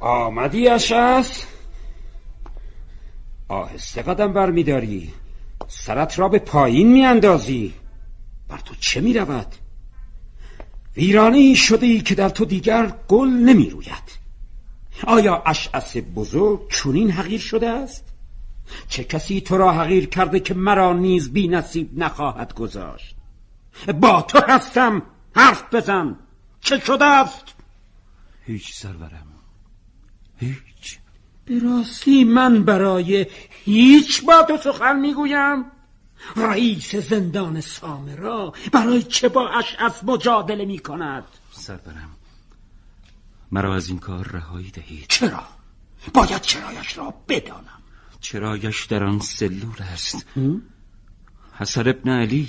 آمدی اشس آهسته قدم برمیداری. سرت را به پایین میاندازی. بر تو چه می‌رود؟ ویرانه ای شده ای که در تو دیگر گل نمی روید آیا اشعس بزرگ چونین حقیر شده است؟ چه کسی تو را حقیر کرده که مرا نیز بی نصیب نخواهد گذاشت؟ با تو هستم حرف بزن. چه شده است؟ هیچ سرورم. هیچ به راستی من برای هیچ با تو سخن می‌گویم. رئیس زندان سامرا برای چه با اشعف مجادله می کند سرورم مرا از این کار رهایی دهید. چرا؟ باید چرایش را بدانم. چرایش در آن سلول است. حسن ابن علی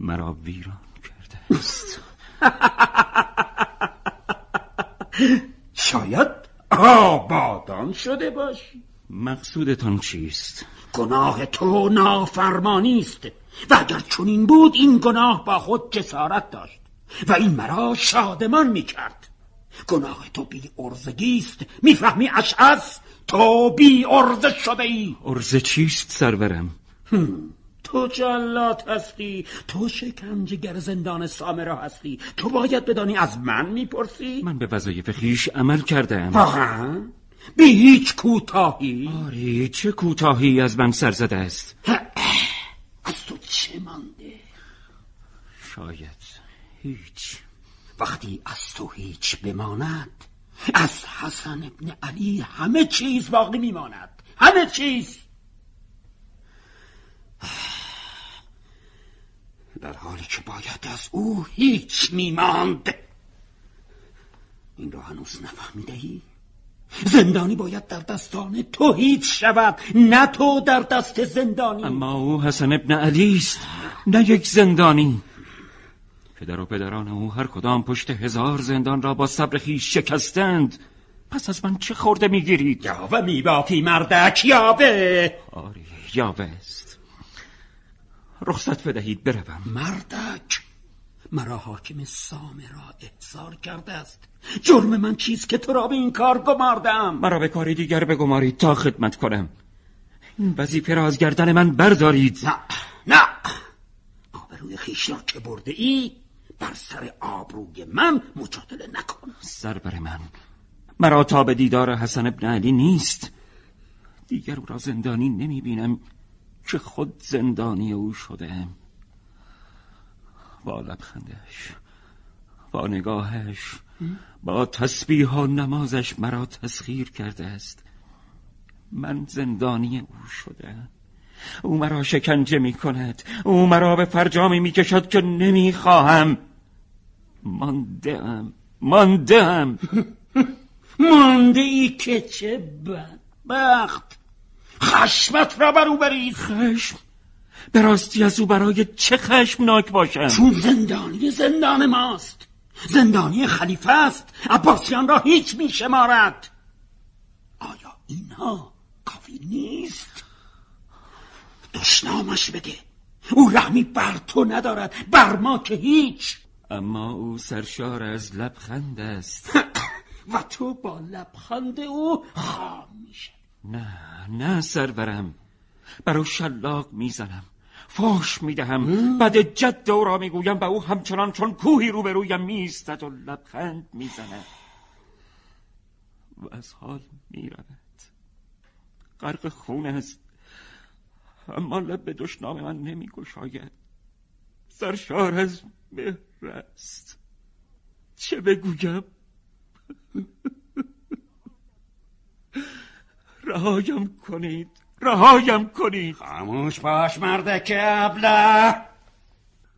مرا ویران کرده است. شاید آبادان شده باشی مقصودتان چیست؟ گناه تو نافرمانی است. و اگر چنین بود این گناه با خود جسارت داشت. و این مرا شادمان می‌کرد. گناه تو بی ارزگی است. می‌فهمی اشعث؟ تو بی ارزه شده ای ارزه چیست سرورم؟ تو جلات هستی تو شکنجهگر زندان سامرا هستی. تو باید بدانی از من می‌پرسی؟ من به وظایف خیش عمل کردم. واقعا بی هیچ کوتاهی. آری چه کوتاهی از من سر زده است از تو چه مانده؟ شاید هیچ. وقتی از تو هیچ بماند از حسن ابن علی همه چیز باقی میماند. همه چیز. در حالی که باید از او هیچ میماند. این را هنوز نفهمیده ای؟ زندانی باید در دستان تو هیچ شود نه تو در دست زندانی. اما او حسن ابن علی است نه یک زندانی. پدر و پدران او هر کدام پشت هزار زندان را با صبر خیش شکستند. پس از من چه خورده می‌گیرید؟ یاوه میبافی مردک یاوه. آری یاوه است. رخصت بدهید بروم. مردک مرا حاکم سامه را احضار کرده است. جرم من چیست که تو را به این کار گماردم؟ مرا به کاری دیگر بگمارید تا خدمت کنم. این وظیفه را از گردن من بردارید. نه نه. آبروی خیش را که برده ای بر سر آبروی من مجادله نکن. سر بر من. مرا تا به دیدار حسن ابن علی نیست. دیگر او را زندانی نمی بینم که خود زندانی او شده. با لبخندش با نگاهش با تسبیح و نمازش مرا تسخیر کرده است. من زندانی او شده. او مرا شکنجه می کند او مرا به فرجامی می کشد که نمی خواهم مانده ام مانده مانده ای که چه بدبخت. خشمت را بر او برید. خشم؟ به راستی از او برای چه خشمناک باشم؟ چون زندانی زندان ماست. زندانی خلیفه است. عباسیان را هیچ می شمارد آیا اینها کافی نیست؟ دشنامش بده. او رحمی بر تو ندارد. بر ما که هیچ. اما او سرشار از لبخند است. و تو با لبخند او خام نه نه سرورم. برو شلاق می‌زنم. فاش می‌دهم. بعد جد او را می‌گویم و او همچنان چون کوهی روبرویم میستد و لبخند می‌زند. و از حال می‌رود. غرق خون است. اما لب به دشنام من نمیگشاید. سرشار از مهر است. چه بگویم؟ رهایم کنید. رهایم کنید. خاموش باش مردک ابله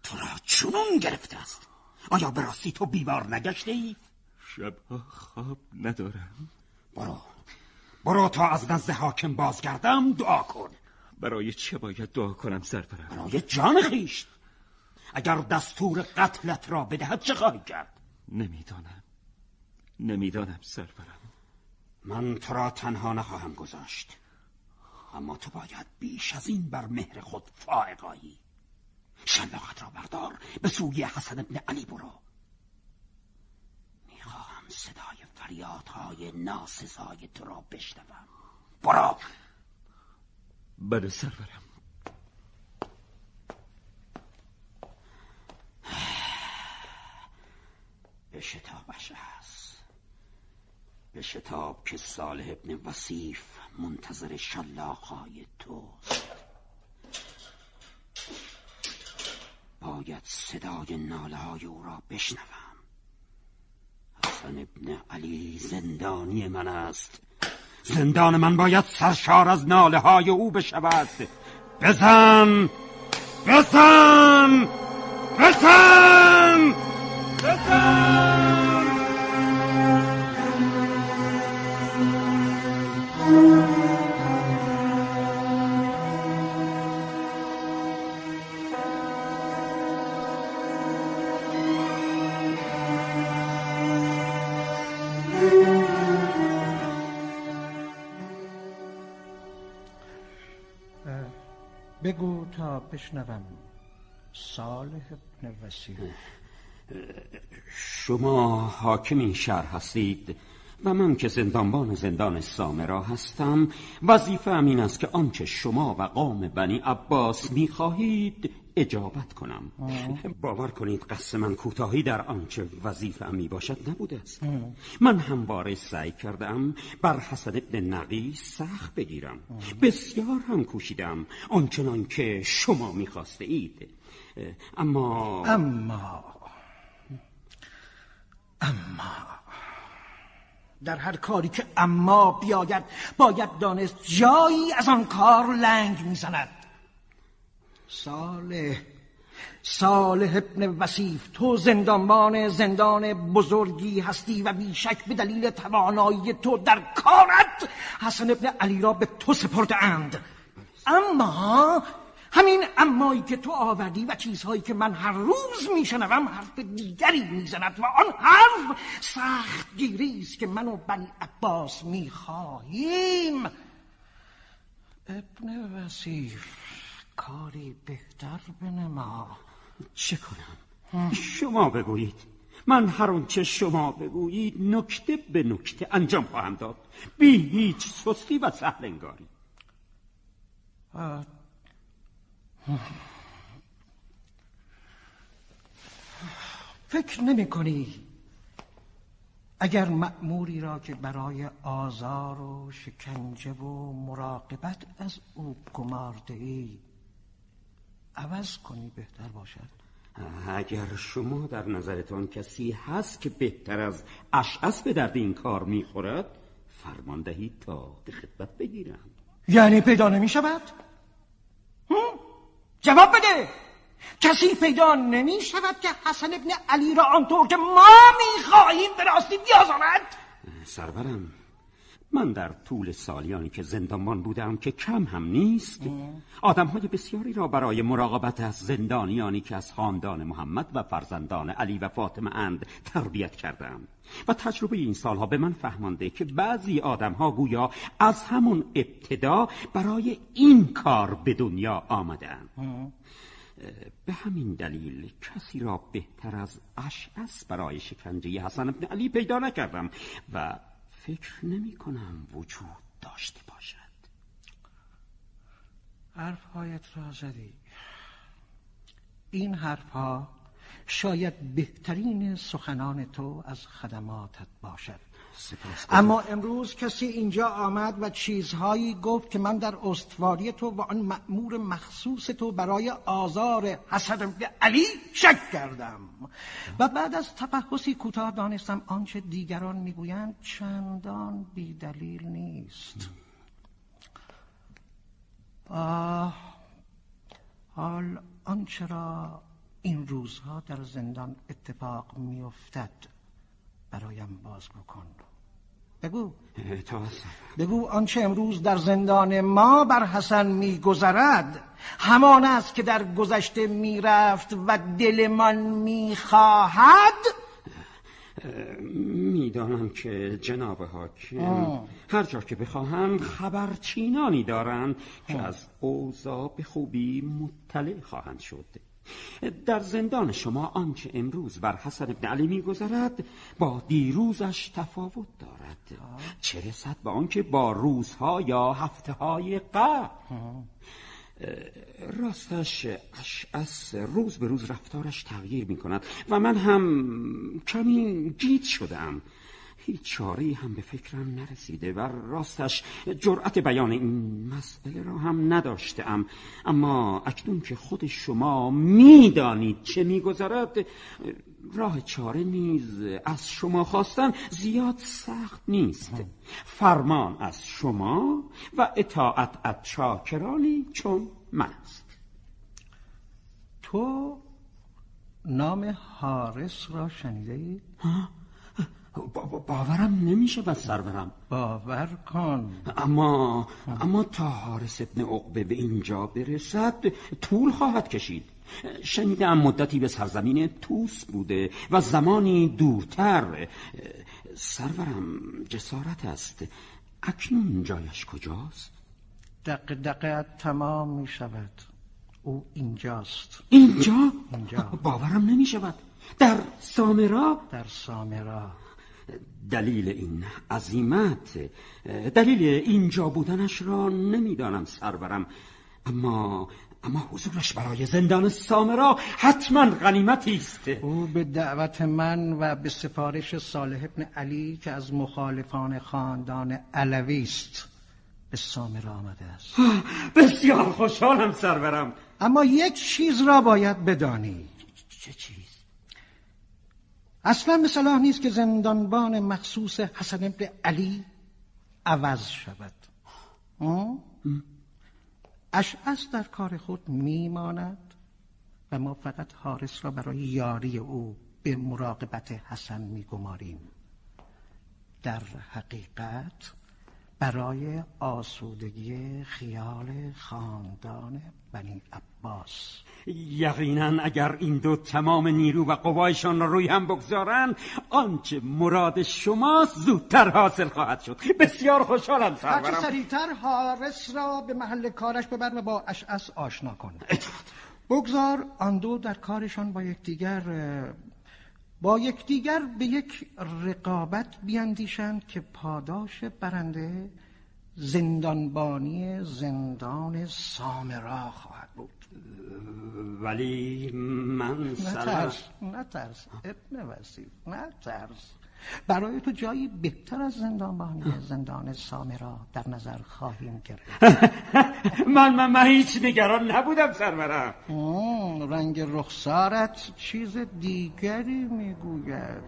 تو را چونون گرفته است. آیا به راستی تو بیمار نگشته ای؟ شبها خواب ندارم. برو. برو تا از نزد حاکم بازگردم دعا کن. برای چه باید دعا کنم سرورم برای جان خیشت اگر دستور قتلت را بدهد چه خواهی کرد؟ نمی‌دانم. نمی‌دانم سرورم من تو را تنها نخواهم گذاشت. اما تو باید بیش از این بر مهر خود فائقایی شلاقت را بردار به سوی حسن ابن علی برو. می‌خواهم صدای فریادهای ناسزای تو را بشنوم. برو. بله سرورم به شتابش است به شتاب که صالح ابن وصیف منتظر شلاقهای توست. باید صدای ناله های او را بشنوم. حسن ابن علی زندانی من است. زندان من باید سرشار از ناله های او بشود. بزن! بزن! بزن! بشنوم. صالح ابن وسیع. شما حاکم این شهر هستید و من که زندانبان زندان سامرا هستم وظیفه این است که آنچه شما و قوم بنی عباس می‌خواهید اجابت کنم. باور کنید قصد من کوتاهی در آنچه وظیفه می باشد نبوده است. من همواره سعی کردم بر حسن ابن نقی سخت بگیرم. بسیار هم کوشیدم آنچنان که شما می‌خواسته اید اما اما اما در هر کاری که اما بیاید باید دانست جایی از آن کار لنگ می‌زند. صالح صالح ابن وسیف تو زندانبان زندان بزرگی هستی و بیشک به دلیل توانایی تو در کارت حسن ابن علی را به تو سپرده اند اما همین امایی که تو آوردی و چیزهایی که من هر روز میشنوم حرف دیگری می‌زند و آن حرف سخت است که من و بنی عباس می‌خواهیم. ابن وسیف. کاری بهتر بنما چه کنم؟ شما بگویید. من هر آنچه شما بگویید نکته به نکته انجام خواهم داد. بی هیچ سستی و سهلنگاری فکر نمی کنی اگر مأموری را که برای آزار و شکنجه و مراقبت از او گمارده ای عوض کنی بهتر باشد. اگر شما در نظرتان کسی هست که بهتر از اشعص به درد این کار می‌خورد فرمان دهید تا به خدمت بگیرم. یعنی پیدا نمی شود؟ جواب بده! کسی پیدا نمی شود که حسن ابن علی را آنطور که ما می‌خواهیم به راستی بیازارد سرورم من در طول سالیانی که زندانبان بودم که کم هم نیست آدم های بسیاری را برای مراقبت از زندانیانی که از خاندان محمد و فرزندان علی و فاطمه اند تربیت کردم. و تجربه این سالها به من فهمانده که بعضی آدم ها گویا از همون ابتدا برای این کار به دنیا آمدن به همین دلیل کسی را بهتر از اشعس برای شکنجه حسن ابن علی پیدا نکردم و فکر نمی کنم وجود داشته باشد. حرفهایت را زدی. این حرفها شاید بهترین سخنان تو از خدماتت باشد. اما امروز کسی اینجا آمد و چیزهایی گفت که من در استواری تو و آن مأمور مخصوص تو برای آزار بن علی شک کردم. و بعد از تفحصی کوتاه دانستم آنچه دیگران می‌گویند چندان بیدلیل نیست. حال آنچه را این روزها در زندان اتفاق میافتد. برایم باز بکن. بگو. بگو آنچه امروز در زندان ما بر حسن میگذرد همان است که در گذشته می‌رفت و دلمان می‌خواهد. می‌دانم که جناب حاکم هر جا که بخواهم خبرچینانی دارند که از اوضاع به خوبی مطلع خواهند شد. در زندان شما آنچه امروز بر حسن ابن علی میگذرد با دیروزش تفاوت دارد. چه رسد به آنکه با روزها یا هفته های قبل راستش از روز به روز رفتارش تغییر می کند و من هم کمی گیت شدم هیچ چاره هم به فکرم نرسیده و راستش جرأت بیان این مسئله را هم نداشتم اما اکنون که خود شما می‌دانید چه میگذرد راه چاره نیز از شما خواستن زیاد سخت نیست. فرمان از شما و اطاعت از چاکرانی چون من است. تو نام حارس را شنیده ای؟ باورم نمیشه بس سرورم باور کن. اما اما تا حارس ابن عقبه به اینجا برسد طول خواهد کشید. شنیدم مدتی به سرزمین توس بوده و زمانی دورتر. سرورم جسارت است. اکنون جایش کجاست؟ دق دقیقت تمام می شود. او اینجاست. اینجا؟ اینجا. باورم نمی شود. در سامرا؟ در سامرا. دلیل این عظیمت دلیل اینجا بودنش را نمی‌دانم سرورم. اما اما حضورش برای زندان سامرا حتما غنیمتی است. او به دعوت من و به سفارش صالح ابن علی که از مخالفان خاندان علوی است به سامرا آمده است. بسیار خوشحالم سرورم. اما یک چیز را باید بدانی. چه چیز اصلا به صلاح نیست که زندانبان مخصوص حسن ابن علی عوض شود. اشعث در کار خود میماند و ما فقط حارس را برای یاری او به مراقبت حسن میگماریم. در حقیقت برای آسودگی خیال خاندان بنی عباس یقینا اگر این دو تمام نیرو و قوایشان را روی هم بگذارند آنچه مراد شماست زودتر حاصل خواهد شد. بسیار خوشحالم سرورم. هرچه سریعتر حارس را به محل کارش ببر و با اشعس آشنا کن. بگذار آن دو در کارشان با یکدیگر با یکدیگر به یک رقابت بیاندیشند که پاداش برنده زندانبانی زندان سامرا خواهد بود. ولی من نترس نترس ابن وسیف نترس برای تو جایی بهتر از زندانبانی زندان سامرا در نظر خواهیم گرفت. من من من هیچ نگران نبودم سرورم رنگ رخسارت چیز دیگری می‌گوید.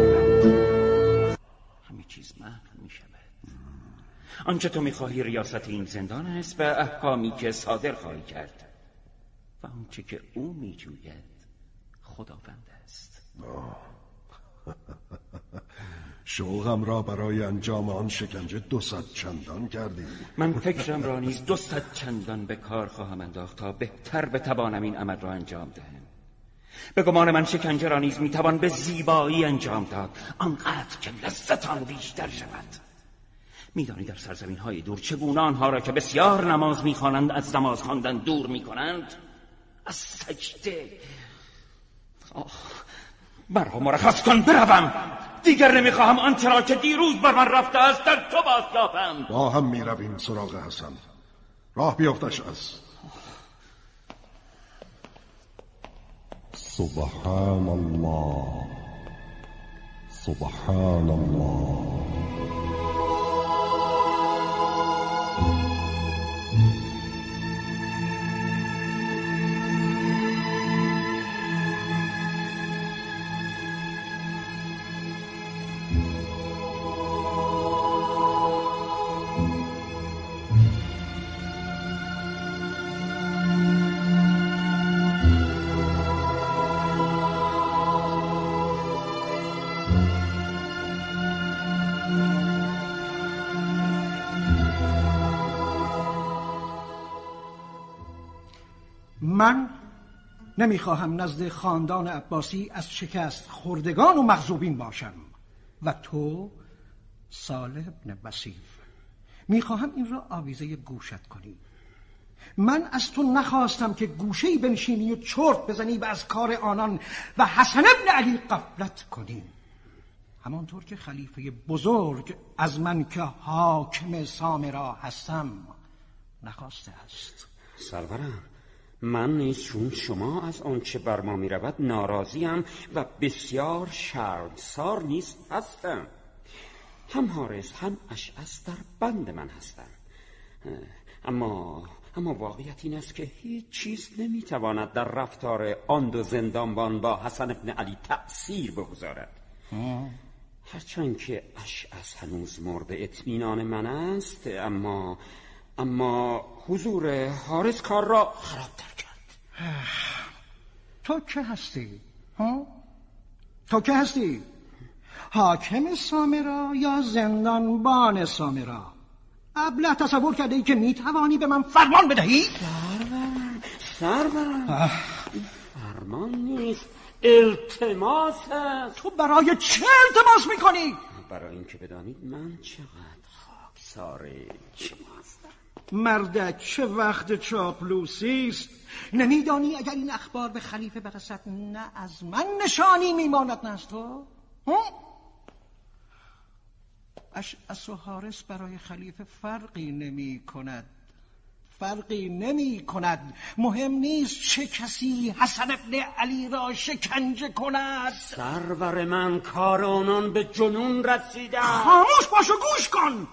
آنچه تو می‌خواهی ریاست این زندان است و احکامی که صادر خواهی کرد. و آنچه که او میجوید خداوند است. شوقم را برای انجام آن شکنجه دو چندان کردی. من فکرم را نیز دو چندان به کار خواهم انداخت تا بهتر بتوانم این عمل را انجام دهم. به گمان من شکنجه را نیز می‌توان به زیبایی انجام داد. آنقدر که لذت آن بیشتر شود. میدانی در سرزمین های دور چگونه آنها را که بسیار نماز می‌خوانند از نماز خواندن دور می‌کنند؟ از سجده. آه مرا مرخص کن بروم. دیگر نمی‌خواهم آنچه را که دیروز بر من رفته است در تو باز یابم با هم می‌رویم سراغ حسن. راه بیافتش از. سبحان الله. سبحان الله. نمی‌خواهم نزد خاندان عباسی از شکست خوردگان و مغزوبین باشم. و تو صالح ابن وسیف می‌خواهم این را آویزه گوشت کنی. من از تو نخواستم که گوشهی بنشینی و چرت بزنی و از کار آنان و حسن ابن علی قفلت کنی. همانطور که خلیفه بزرگ از من که حاکم سامرا هستم نخواسته است. سرورم. من نیز چون شما از آنچه بر ما می رود ناراضیم و بسیار شرمسار نیست هستم. هم حارس هم اشعس در بند من هستم اما اما واقعیت این است که هیچ چیز نمی‌تواند در رفتار آن دو زندانبان با حسن ابن علی تأثیر بگذارد. هرچند که اشعس هنوز مورد اطمینان من است اما اما حضور حارس کار را خرابتر کرد تو که هستی؟ ها؟ تو که هستی؟ حاکم سامرا یا زندانبان سامرا؟ ابله تصور کرده ای که می‌توانی به من فرمان بدهی؟ سرورم سرورم فرمان نیست التماس است تو برای چه التماس می‌کنی؟ برای اینکه بدانید من چقدر خاکسار مردک چه وقت چاپلوسی است نمیدانی اگر این اخبار به خلیفه برسد نه از من نشانی میماند نه از تو. اشعس و حارس برای خلیفه فرقی نمی کند فرقی نمی کند مهم نیست چه کسی حسن ابن علی را شکنجه کند. سرور من کار آنان به جنون رسیده خاموش باش و گوش کن!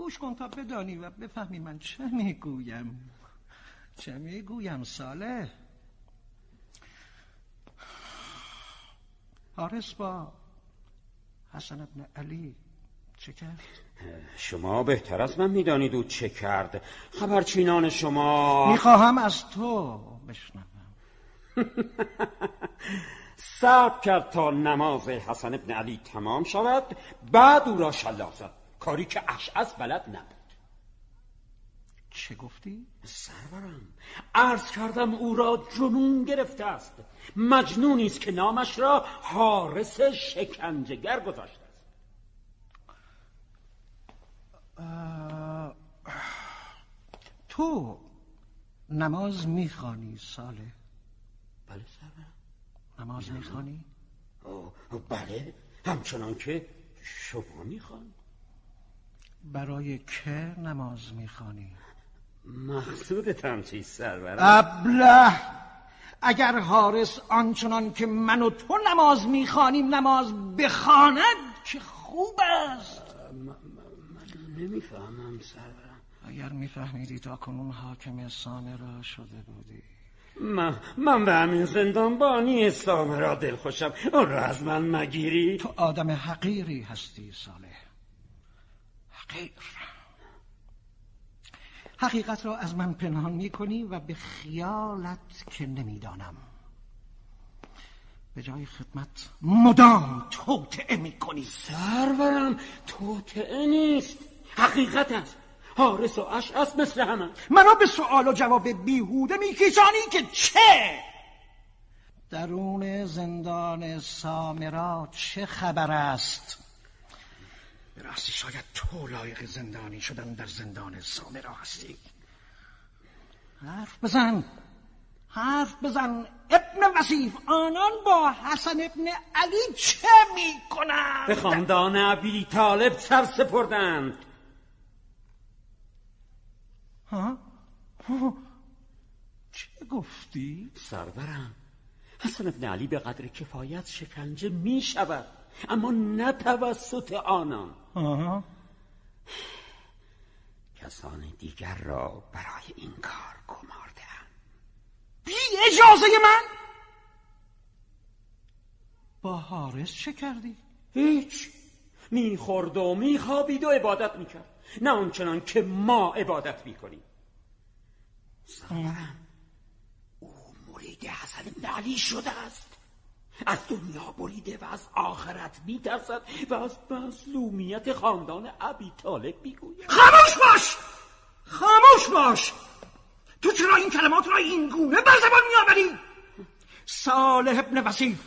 گوش کن تا بدانی و بفهمی من چه می‌گویم. چه می‌گویم ساله حارس با حسن ابن علی چه کرد؟ شما بهتر از من می‌دانید او چه کرد. خبرچینان شما می‌خواهم از تو بشنوم. صبر کرد تا نماز حسن ابن علی تمام شود بعد او را شلاق زد کاری که اشعث بلد نبود. چه گفتی؟ سرورم عرض کردم او را جنون گرفته است. مجنونی است که نامش را حارس شکنجهگر گذاشته است. تو نماز می‌خوانی ساله؟ بله سرورم. نماز می‌خوانی؟ بله همچنان که شما می‌خوان برای که نماز می‌خوانی؟ مقصودتم چیست سرورم ابله! اگر حارس آنچنان که من و تو نماز می‌خوانیم نماز بخواند چه خوب است! من نمی‌فهمم سرورم اگر میفهمیدی تا کنون حاکم سامرا شده بودی. من, من به همین زندانبانی اسلام را دل خوشم اون را از من مگیری؟ تو آدم حقیری هستی صالح. حقیر حقیقت را از من پنهان می‌کنی و به خیالت که نمی‌دانم. به جای خدمت مدام توطعه می‌کنی. سرورم توطعه نیست. حقیقت است. حارس و اشعس مثل همه. منو به سوال و جواب بیهوده میکشانی که چه؟ درون زندان سامرا چه خبر است؟ به راستی شاید تو لایق زندانی شدن در زندان سامرا هستی. حرف بزن حرف بزن. ابن وسیف آنان با حسن ابن علی چه می‌کنند؟ به خاندان ابی طالب سر سپردند. ها؟ چه گفتی؟ سرورم. حسن ابن علی به قدر کفایت شکنجه می شود اما نه توسط آنان. کسان دیگر را برای این کار گماردم بی اجازه من! با حارس چه کردی؟ هیچ. می‌خورد و میخوابید و عبادت می‌کرد. نه آنچنان که ما عبادت می‌کنیم. سرورم او مرید حسن علی شده است. از دنیا بریده و از آخرت میترسد و از مظلومیت خاندان ابی طالب می‌گوید. خاموش باش! خاموش باش! تو چرا این کلمات را این گونه بر زبان میآوری؟ صالح ابن وسیف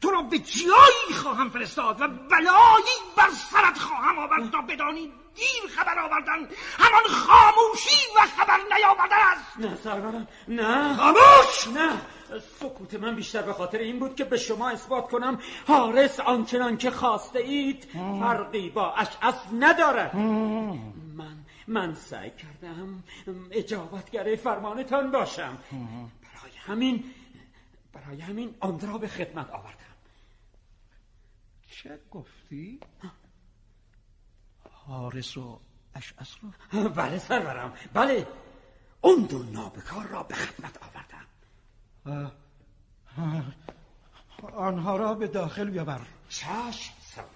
تو را به جایی خواهم فرستاد و بلایی بر سرت خواهم آورد تا بدانی دیر خبر آوردن. همان خاموشی و خبر نیاوردن است. نه سرورم نه. خاموش! نه. سکوت من بیشتر به خاطر این بود که به شما اثبات کنم حارس آنچنان که خواسته اید فرقی با اشعف ندارد. من من سعی کردم اجابتگر فرمانتان باشم. برای همین برای همین آن را به خدمت آوردم. چه گفتی؟ حارس و اشعث رو؟ بله سرورم. بله. اون دو نابکار را به خدمت آوردم. آنها را به داخل بیاور. چشم سرورم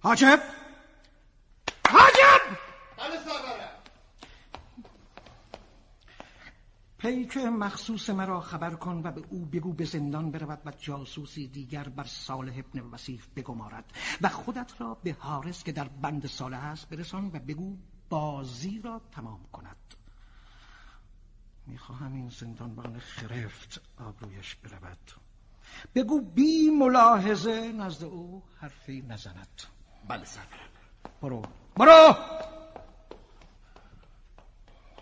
حاجب! حاجب! بله پیک مخصوص مرا خبر کن و به او بگو به زندان برود و جاسوسی دیگر بر صالح ابن وسیف بگمارد و خودت را به حارس که در بند صالح است برسان و بگو بازی را تمام کند. می‌خواهم این زندانبان خرفت آبرویش برود. بگو بی ملاحظه نزد او حرفی نزند. بله سرورم برو. برو!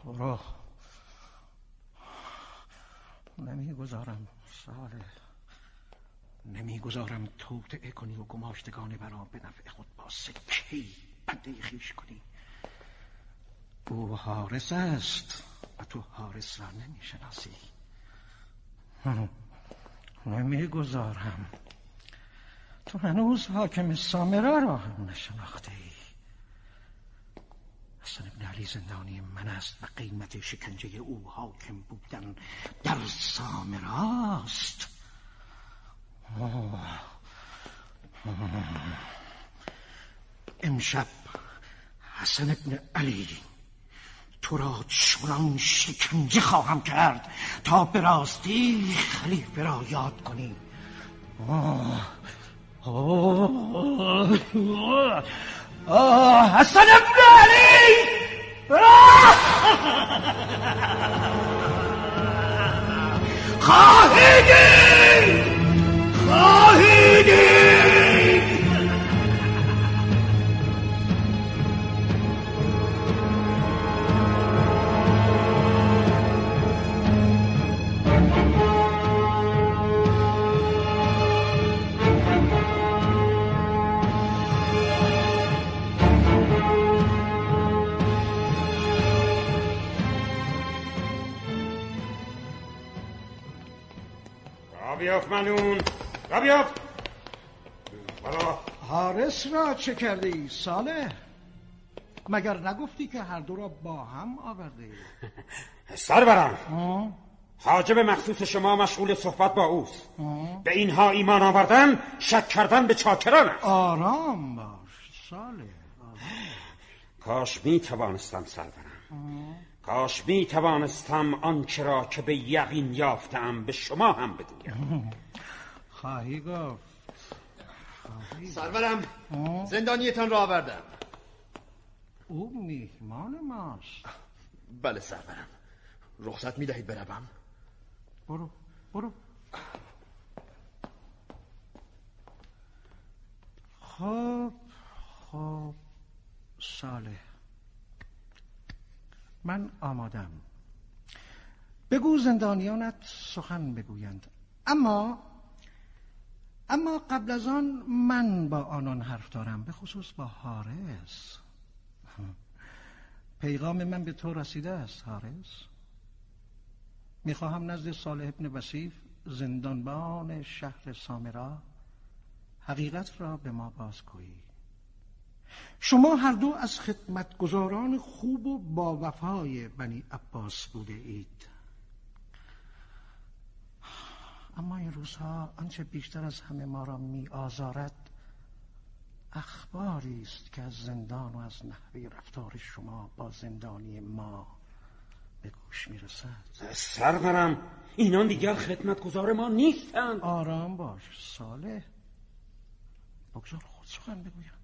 برو. نمی‌گذارم ساله نمی‌گذارم توطعه کنی و گماشتگان برا به نفع خود با سکی بنده خیش کنی. او حارس است. و تو حارس را نمی‌شناسی. نمی‌گذارم تو هنوز حاکم سامرا را هم نشناخته ای حسن ابن علی زندانی من است و قیمت شکنجه او حاکم بودن در سامراست. امشب حسن ابن علی تو را چنان شکنجه خواهم کرد تا به راستی خلیفه را یاد کنی. حسن ابن علی! خواهیدی خواهیدی بیاف منون. را بیاف بالا حارس را چه کرده ای ساله مگر نگفتی که هر دو را با هم آورده؟ ای سرورم حاجب مخصوص شما مشغول صحبت با اوست. به اینها ایمان آوردن شک کردن به چاکران است. آرام باش ساله کاش می توانستم سرورم کاش می توانستم آنچه را که به یقین یافتم به شما هم بگویم. خواهی گفت. سرورم زندانیتان را آوردم. او میهمان ماست. بله سرورم. رخصت می دهید بروم. برو برو. خب خب ساله من آمادم. بگو زندانیانت سخن بگویند. اما اما قبل از آن من با آنان حرف دارم به خصوص با حارس پیغام من به تو رسیده است حارس می‌خواهم نزد صالح ابن وسیف زندانبان شهر سامرا حقیقت را به ما بازگویی. شما هر دو از خدمتگزاران خوب و با وفای بنی عباس بوده اید. اما این روزها آنچه بیشتر از همه ما را می آزارد اخباری است که از زندان و از نحوه رفتار شما با زندانی ما به گوش می رسد. سرورم اینان دیگر خدمتگزار ما نیستند. آرام باش ساله بگذار خود سخن بگویند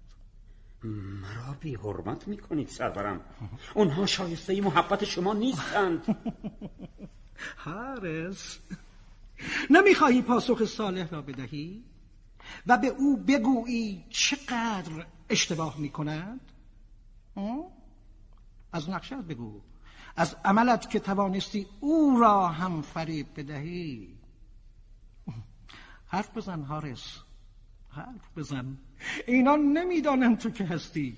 مرا بی حرمت می‌کنید سرورم اونها شایسته محبت شما نیستند. حارس نمی‌خواهی پاسخ صالح را بدهی؟ و به او بگویی چقدر اشتباه می‌کند؟ از نقشت بگو. از عملت که توانستی او را هم فریب بدهی. حرف بزن حارس حرف بزن. اینا نمی‌دانند تو که هستی.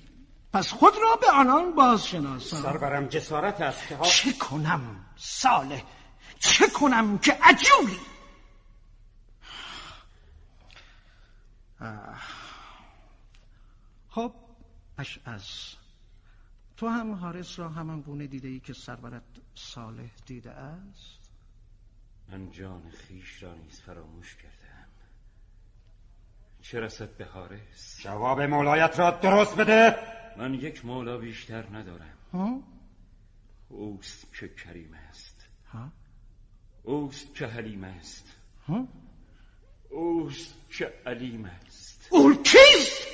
پس خود را به آنان بازشناسان. سرورم جسارت است که چه کنم ساله چه کنم که عجولی خب از تو هم حارس را همان گونه دیده ای که سرورت صالح دیده است؟ من جان خیش را نیز فراموش کردم. چه رسد به حارس جواب مولایت را درست بده. من یک مولا بیشتر ندارم. ها؟ اوست که کریم است. ها؟ اوست که حلیم است. ها؟ اوست که علیم است. او کیست؟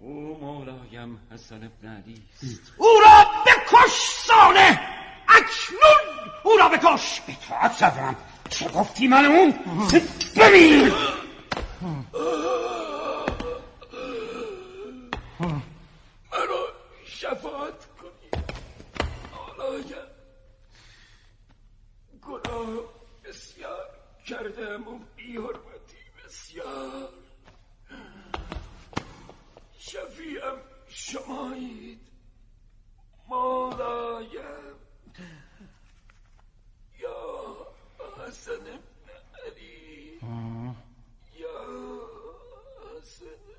او مولایم حسن ابن علی است. او را بکش ساله اکنون او را بکش. اطاعت سرورم چه گفتی من اون؟ ببین مرا شفاعت کنید مولایم گناه بسیار کردم و بی حرمتی بسیار شفیعم شمایید مولایم یا حسن ابن علی یا حسن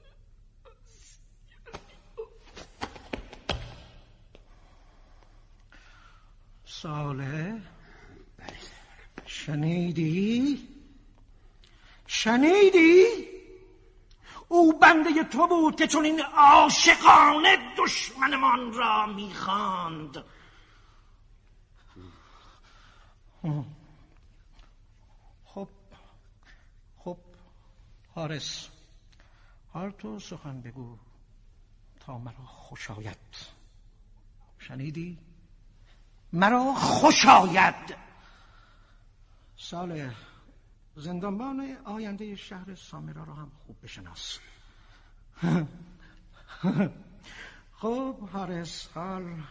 ساله شنیدی؟ شنیدی؟ او بنده تو بود که چون این عاشقانه دشمنمان را می‌خواند. خب خب حارس حال تو سخن بگو تا مرا خوش آید. شنیدی؟ مرا خوش آید. سال زندانبان آینده شهر سامرا را هم خوب بشناس. خب حارس حال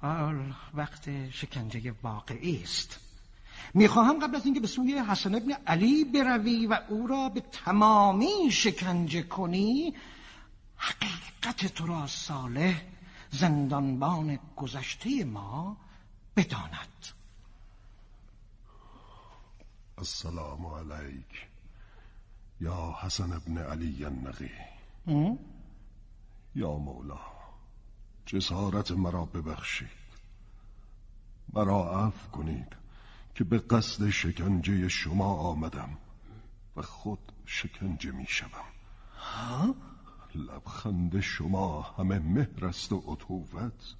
حال وقت شکنجه واقعی است. می‌خواهم قبل از اینکه به سوی حسن ابن علی بروی و او را به تمامی شکنجه کنی حقیقت تو را صالح زندانبان گذشته ما بداند. السلام علیک. یا حسن ابن علی النقی یا مولا جسارت مرا ببخشید. مرا عفو کنید که به قصد شکنجه شما آمدم و خود شکنجه می شدم لبخند شما همه مهر است و عطوفت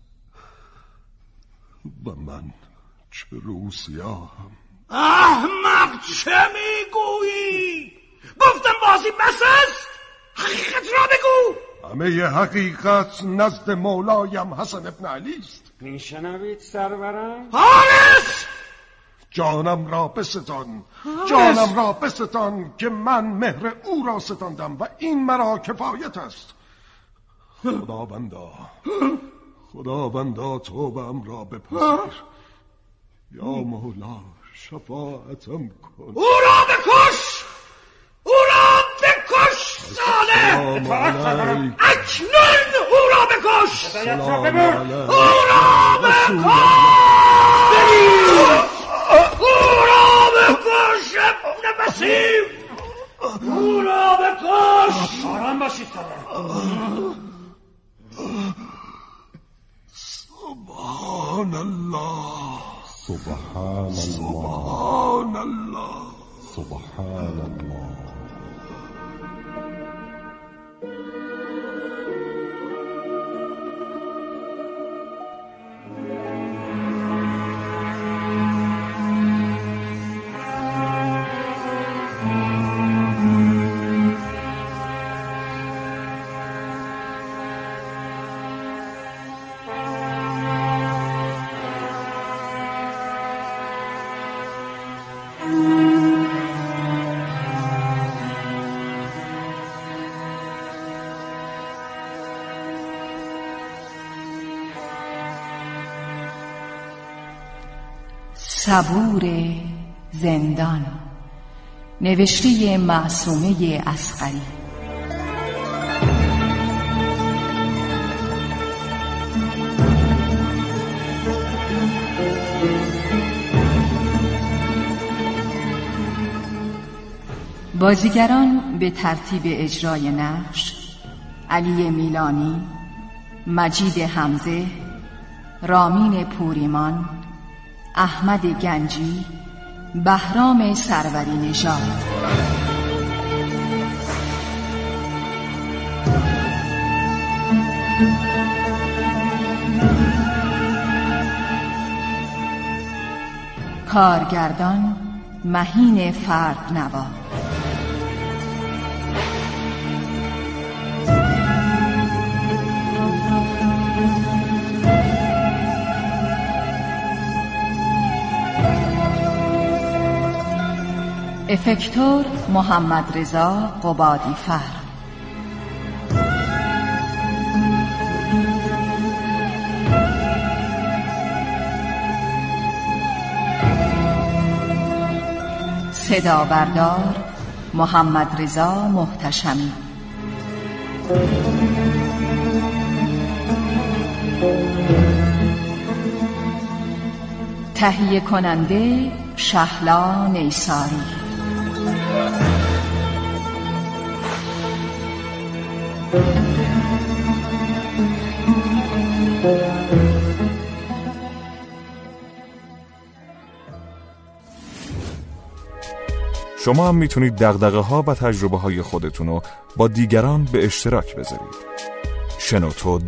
و من چه روسیاهم؟ احمق چه می‌گویی؟ گفتم بازی بس است. حقیقت را بگو. همه حقیقت نزد مولایم حسن ابن علی است. میشنوید سرورم؟ حارس جانم را بستان. جانم را بستان که من مهر او را ستاندم و این مرا کفایت است. خداوندا. خداوندا توبم را بپذیر. یا مولا شفاعتم کن. او را بکش! اکنون أو را بکش. أو را بکش. أو را بکش. ابن بسیم أو را بکش. آرام باشید سبحان الله سبحان الله. سبحان الله. سبحان الله. صبور زندان. نوشته معصومه اسقری بازیگران به ترتیب اجرای نقش علی میلانی مجید حمزه رامین پوریمان احمد گنجی بهرام سروری نژاد. کارگردان مهین فرد نوا افکتور محمد رضا قبادی فر صدا بردار محمد رضا محتشمی تهیه کننده شهلا نیساری شما هم می‌تونید دقدقه ها و تجربه های خودتون رو با دیگران به اشتراک بذارید. شنوتو